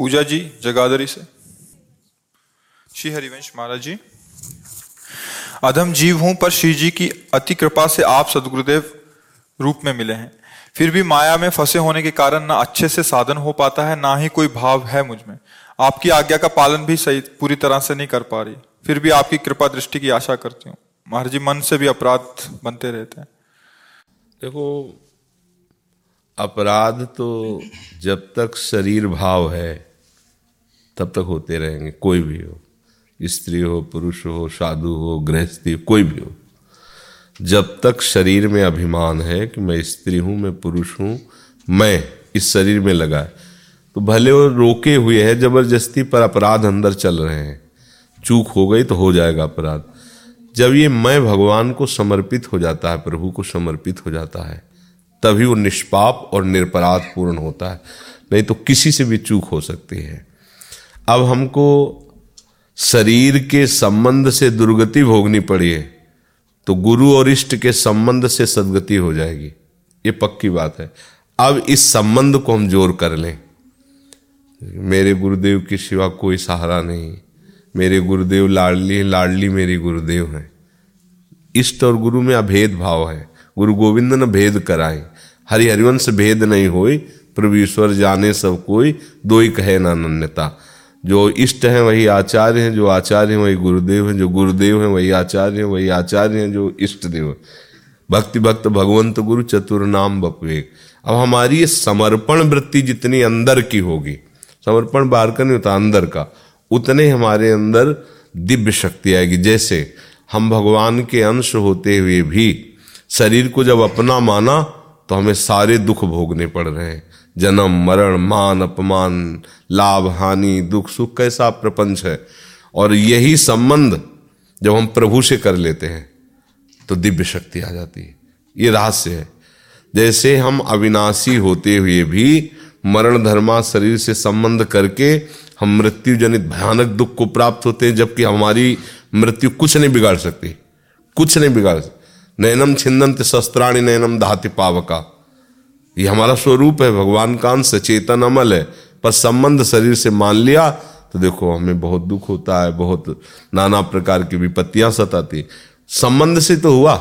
पूजा जी, जगाधरी से। श्री हरिवंश महाराज जी, अधम जीव हूँ, पर श्री जी की अति कृपा से आप सदगुरुदेव रूप में मिले हैं। फिर भी माया में फंसे होने के कारण ना अच्छे से साधन हो पाता है, ना ही कोई भाव है मुझमें। आपकी आज्ञा का पालन भी सही, पूरी तरह से नहीं कर पा रही। फिर भी आपकी कृपा दृष्टि की आशा करती हूँ। महाराज जी, मन से भी अपराध बनते रहते हैं। देखो, अपराध तो जब तक शरीर भाव है तब तक होते रहेंगे, कोई भी हो। स्त्री हो, पुरुष हो, साधु हो, गृहस्थी, कोई भी हो। जब तक शरीर में अभिमान है कि मैं स्त्री हूँ, मैं पुरुष हूँ, मैं इस शरीर में लगा है तो भले वो रोके हुए हैं, ज़बरदस्ती पर अपराध अंदर चल रहे हैं। चूक हो गई तो हो जाएगा अपराध। जब ये मैं भगवान को समर्पित हो जाता है, प्रभु को समर्पित हो जाता है, तभी वो निष्पाप और निरपराध पूर्ण होता है। नहीं तो किसी से भी चूक हो सकती है। अब हमको शरीर के संबंध से दुर्गति भोगनी पड़ी है तो गुरु और इष्ट के संबंध से सदगति हो जाएगी। ये पक्की बात है। अब इस संबंध को हम ज़ोर कर लें। मेरे गुरुदेव के सिवा कोई सहारा नहीं। मेरे गुरुदेव लाडली हैं लाडली मेरी गुरुदेव है। इष्ट और गुरु में अभेद भाव है। गुरु गोविंद ने भेद कराए। हरि हरिवंश भेद नहीं होई प्रभु ईश्वर जाने सब कोई, दो ही कहे ना नन्यता। जो इष्ट हैं वही आचार्य हैं, जो आचार्य हैं वही गुरुदेव हैं, जो गुरुदेव हैं वही आचार्य हैं, वही आचार्य हैं, जो इष्ट देव हैं। भक्ति भक्त भगवंत गुरु चतुर नाम बपवेक अब हमारी ये समर्पण वृत्ति जितनी अंदर की होगी, समर्पण बाहर का नहीं होता, अंदर का, उतने हमारे अंदर दिव्य शक्ति आएगी। जैसे हम भगवान के अंश होते हुए भी शरीर को जब अपना माना तो हमें सारे दुख भोगने पड़ रहे हैं। जन्म, मरण, मान, अपमान, लाभ, हानि, दुख, सुख, कैसा प्रपंच है? और यही संबंध जब हम प्रभु से कर लेते हैं तो दिव्य शक्ति आ जाती है। ये रहस्य है। जैसे हम अविनाशी होते हुए भी मरण, धर्मा, शरीर से संबंध करके हम मृत्यु जनित भयानक दुख को प्राप्त होते हैं, जबकि हमारी मृत्यु कुछ नहीं बिगाड़ सकती। कुछ नहीं बिगाड़ सकती। नैनम छिंदंत शस्त्राणी, नैनम दहाति पावका। ये हमारा स्वरूप है, भगवान का अंश चेतन अमल है। पर संबंध शरीर से मान लिया तो देखो हमें बहुत दुख होता है, बहुत नाना प्रकार की विपत्तियाँ सताती संबंध से तो हुआ।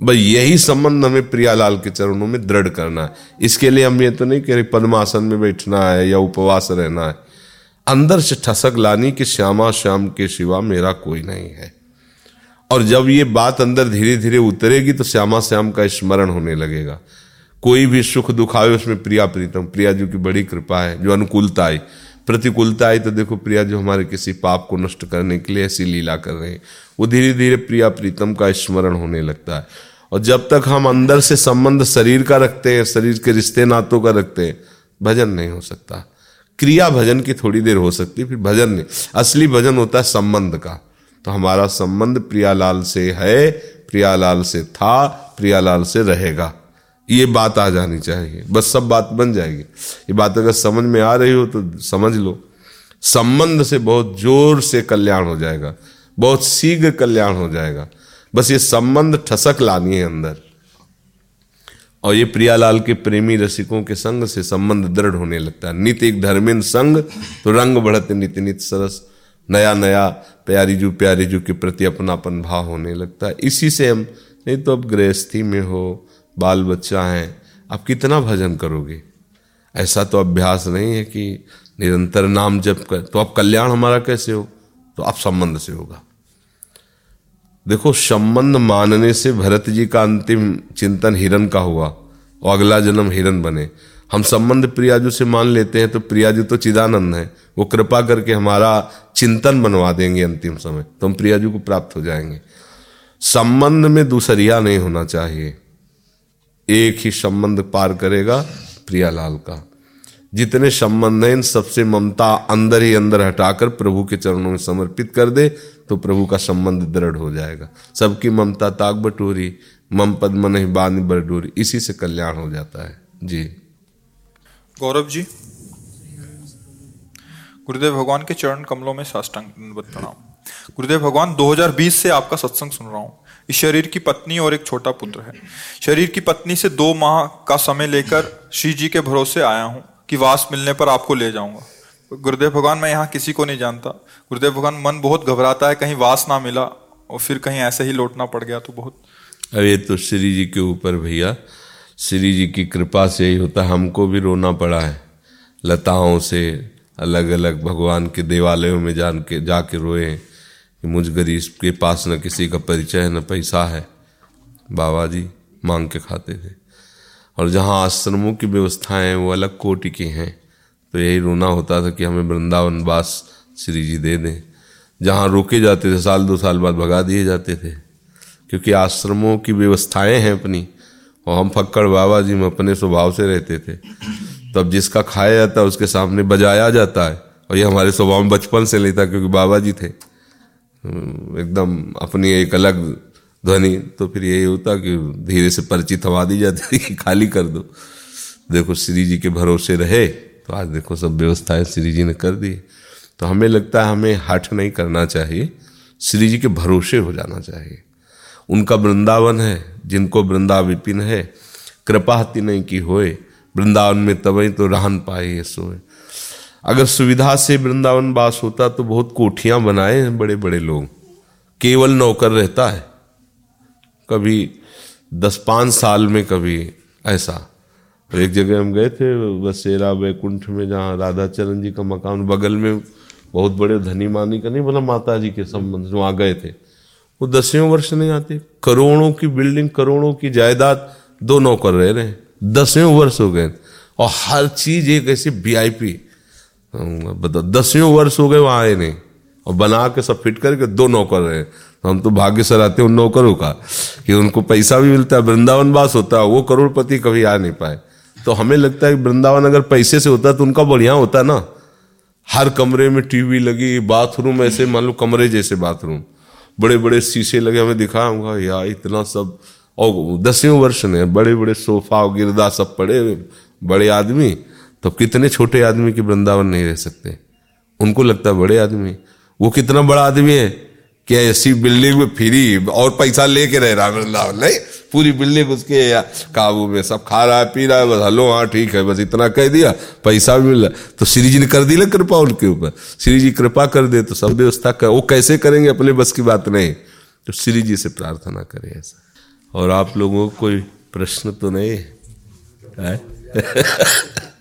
भाई, यही संबंध हमें प्रियालाल के चरणों में दृढ़ करना है। इसके लिए हम ये तो नहीं कह रहे, पद्मासन में बैठना है या उपवास रहना है। अंदर से ठसक लानी कि श्यामा श्याम के सिवा मेरा कोई नहीं है। और जब ये बात अंदर धीरे धीरे उतरेगी तो श्यामा श्याम का स्मरण होने लगेगा। कोई भी सुख दुख आए, उसमें प्रिया प्रीतम, प्रिया जी की बड़ी कृपा है, जो अनुकूलता आई प्रतिकूलता आई तो देखो, प्रिया जो हमारे किसी पाप को नष्ट करने के लिए ऐसी लीला कर रहे हैं। वो धीरे धीरे प्रिया प्रीतम का स्मरण होने लगता है। और जब तक हम अंदर से संबंध शरीर का रखते हैं, शरीर के रिश्ते नातों का रखते हैं, भजन नहीं हो सकता। क्रिया भजन की थोड़ी देर हो सकती फिर भजन नहीं। असली भजन होता है संबंध का। तो हमारा संबंध प्रियालाल से है, प्रियालाल से था, प्रियालाल से रहेगा। ये बात आ जानी चाहिए। बस सब बात बन जाएगी। ये बात अगर समझ में आ रही हो तो समझ लो। संबंध से बहुत ज़ोर से कल्याण हो जाएगा। बहुत शीघ्र कल्याण हो जाएगा। बस ये संबंध ठसक लानी है अंदर। और ये प्रियालाल के प्रेमी रसिकों के संग से संबंध दृढ़ होने लगता है। नित एक धर्मिन संग तो रंग बढ़ते नित नित सरस। नया नया प्यारी जू प्यारी जू के प्रति अपनापन भाव होने लगता है। इसी से हम, नहीं तो अब गृहस्थी में हो। बाल बच्चा है, आप कितना भजन करोगे? ऐसा तो अभ्यास नहीं है कि निरंतर नाम जप कर तो आप कल्याण हमारा कैसे हो? तो आप संबंध से होगा। देखो, संबंध मानने से भरत जी का अंतिम चिंतन हिरण का हुआ, और अगला जन्म हिरण बने। हम संबंध प्रियाजू से मान लेते हैं तो प्रियाजू तो चिदानंद है। वो कृपा करके हमारा चिंतन बनवा देंगे अंतिम समय तो हम प्रियाजू को प्राप्त हो जाएँगे। संबंध में दूसरिया नहीं होना चाहिए। एक ही संबंध पार करेगा प्रियालाल का। जितने संबंध हैं इन सबसे ममता अंदर ही अंदर हटाकर प्रभु के चरणों में समर्पित कर दे तो प्रभु का संबंध दृढ़ हो जाएगा। सबकी ममता ताक बटोरी, मम पद मन ही बानी बरडोरी, इसी से कल्याण हो जाता है। जी। गौरव जी, गुरुदेव भगवान के चरण कमलों में साष्टांग प्रणाम। गुरुदेव भगवान 2020 से आपका सत्संग सुन रहा हूँ। इस शरीर की पत्नी और एक छोटा पुत्र है। शरीर की पत्नी से दो माह का समय लेकर श्री जी के भरोसे आया हूँ कि वास मिलने पर आपको ले जाऊँगा। गुरुदेव भगवान, मैं यहाँ किसी को नहीं जानता। गुरुदेव भगवान, मन बहुत घबराता है, कहीं वास ना मिला और फिर कहीं ऐसे ही लौटना पड़ गया तो बहुत। अरे तो श्री जी के ऊपर भैया, श्री जी की कृपा से ही होता, हमको भी रोना पड़ा है। लताओं से अलग अलग भगवान के देवालयों में जान के, जाके रोए हैं। कि मुझ गरीब के पास न किसी का परिचय, न पैसा है। बाबा जी मांग के खाते थे। और जहाँ आश्रमों की व्यवस्थाएँ हैं, वो अलग कोटि की हैं तो यही रोना होता था कि हमें वृंदावन वास श्री जी दे दें। जहाँ रोके जाते थे, साल दो साल बाद भगा दिए जाते थे। क्योंकि आश्रमों की व्यवस्थाएँ हैं अपनी, और हम फक्कड़ बाबा जी में अपने स्वभाव से रहते थे। तो अब जिसका खाया जाता है, उसके सामने बजाया जाता है, और ये हमारे स्वभाव में बचपन से लेता क्योंकि बाबा जी थे। एकदम अपनी एक अलग ध्वनि तो फिर यही होता कि धीरे से पर्ची थमा दी जाती कि खाली कर दो। देखो, श्री जी के भरोसे रहे तो आज देखो सब व्यवस्थाएँ श्री जी ने कर दी। तो हमें लगता है हमें हठ नहीं करना चाहिए, श्री जी के भरोसे हो जाना चाहिए। उनका वृंदावन है, जिनको वृंदा विपिन है कृपा नहीं की होए, वृंदावन में तबई तो रहन पाए ये सोए। अगर सुविधा से वृंदावन वास होता तो बहुत कोठियाँ बनाए हैं बड़े बड़े लोग। केवल नौकर रहता है। कभी दस पाँच साल में कभी ऐसा। एक जगह हम गए थे, बसेरा, वैकुंठ में, जहाँ राधा चरण जी का मकान बगल में बहुत बड़े धनी मानी का नहीं, बोला माता जी के संबंध वहाँ गए थे। वो दसियों वर्ष नहीं आते। करोड़ों की बिल्डिंग, करोड़ों की जायदाद, दो नौकर रह रहे हैं। दसियों वर्ष हो गए। और हर चीज़ एक ऐसी वीआईपी दसियों वर्ष हो गए वहाँ आए नहीं। और बना के सब फिट करके दो नौकर रहे तो हम तो भाग्य सर आते उन नौकरों का, कि उनको पैसा भी मिलता है वृंदावन वास होता है, वो करोड़पति कभी आ नहीं पाए। तो हमें लगता है वृंदावन अगर पैसे से होता तो उनका बढ़िया होता ना। हर कमरे में टीवी लगी, बाथरूम ऐसे, मान लो कमरे जैसे बाथरूम। बड़े बड़े शीशे लगे, हमें दिखा होगा यार, इतना सब और दसियों वर्ष ने बड़े बड़े सोफा, गिरदा सब पड़े, बड़े आदमी। तो कितने छोटे आदमी के वृंदावन नहीं रह सकते? उनको लगता है बड़े आदमी वो कितना बड़ा आदमी है क्या ऐसी बिल्डिंग में फ्री और पैसा लेके रह रहा वृंदावन। नहीं, पूरी बिल्डिंग उसके काबू में सब खा रहा है, पी रहा है, बस हलो हाँ ठीक है, बस इतना कह दिया, पैसा भी मिल। तो श्री जी ने कर दी ना कृपा उनके ऊपर। श्री जी कृपा कर दे तो सब व्यवस्था कर, वो कैसे करेंगे अपने बस की बात नहीं। तो श्री जी से प्रार्थना करें ऐसा। और आप लोगों को कोई प्रश्न तो नहीं है?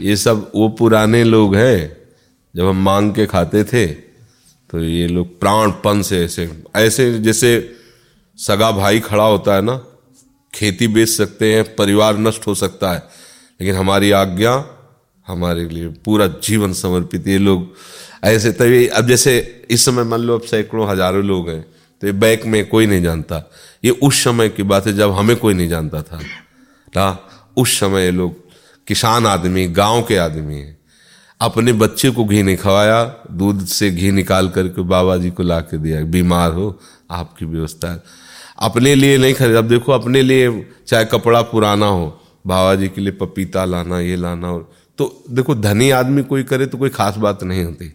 ये सब वो पुराने लोग हैं, जब हम मांग के खाते थे तो ये लोग प्राणपन से ऐसे ऐसे जैसे सगा भाई खड़ा होता है ना, खेती बेच सकते हैं, परिवार नष्ट हो सकता है, लेकिन हमारी आज्ञा हमारे लिए पूरा जीवन समर्पित ये लोग ऐसे तभी अब जैसे इस समय मान लो अब सैकड़ों, हज़ारों लोग हैं तो ये बैक में कोई नहीं जानता। ये उस समय की बात है जब हमें कोई नहीं जानता था। ना उस समय ये लोग किसान आदमी, गाँव के आदमी है। अपने बच्चे को घी नहीं खवाया दूध से घी निकाल करके बाबा जी को ला के दिया, बीमार हो, आपकी व्यवस्था। है अपने लिए नहीं खरीद, अब देखो, अपने लिए चाहे कपड़ा पुराना हो बाबा जी के लिए पपीता लाना, ये लाना हो तो देखो, धनी आदमी कोई करे तो कोई खास बात नहीं होती।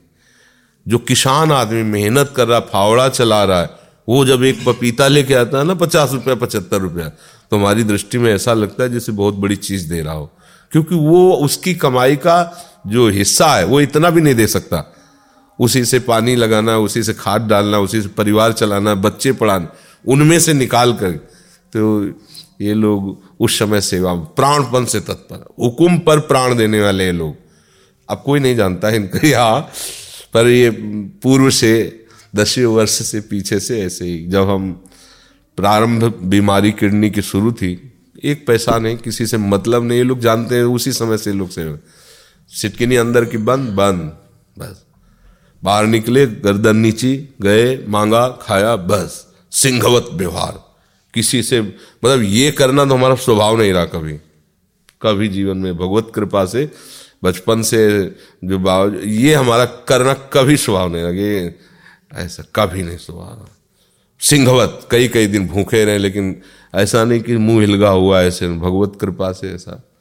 जो किसान आदमी मेहनत कर रहा, फावड़ा चला रहा है, वो जब एक पपीता लेके आता है ना, पचास रुपया, पचहत्तर रुपया तो हमारी दृष्टि में ऐसा लगता है जैसे बहुत बड़ी चीज़ दे रहा हो। क्योंकि वो उसकी कमाई का जो हिस्सा है, वो इतना भी नहीं दे सकता। उसी से पानी लगाना, उसी से खाद डालना, उसी से परिवार चलाना, बच्चे पढ़ाना, उनमें से निकाल कर। तो ये लोग उस समय सेवा प्राणपन से तत्पर। हुकुम पर प्राण देने वाले लोग। अब कोई नहीं जानता है इनका यहाँ, पर ये पूर्व से, दसवें वर्ष से पीछे से ऐसे ही, जब हम प्रारंभ बीमारी किडनी की शुरू थी एक पैसा नहीं, किसी से मतलब नहीं, ये लोग जानते हैं, उसी समय से लोग से सिटकिनी अंदर की बंद बंद, बस। बाहर निकले, गर्दन नीची, गए, मांगा, खाया, बस। सिंघवत व्यवहार। किसी से मतलब ये करना तो हमारा स्वभाव नहीं रहा कभी। कभी जीवन में भगवत कृपा से, बचपन से जो बाव ये हमारा करना कभी स्वभाव नहीं रहा, ये ऐसा कभी नहीं स्वभाव सिंघवत कई कई दिन भूखे रहे, लेकिन ऐसा नहीं कि मुँह हिलगा हुआ ऐसे भगवत कृपा से ऐसा।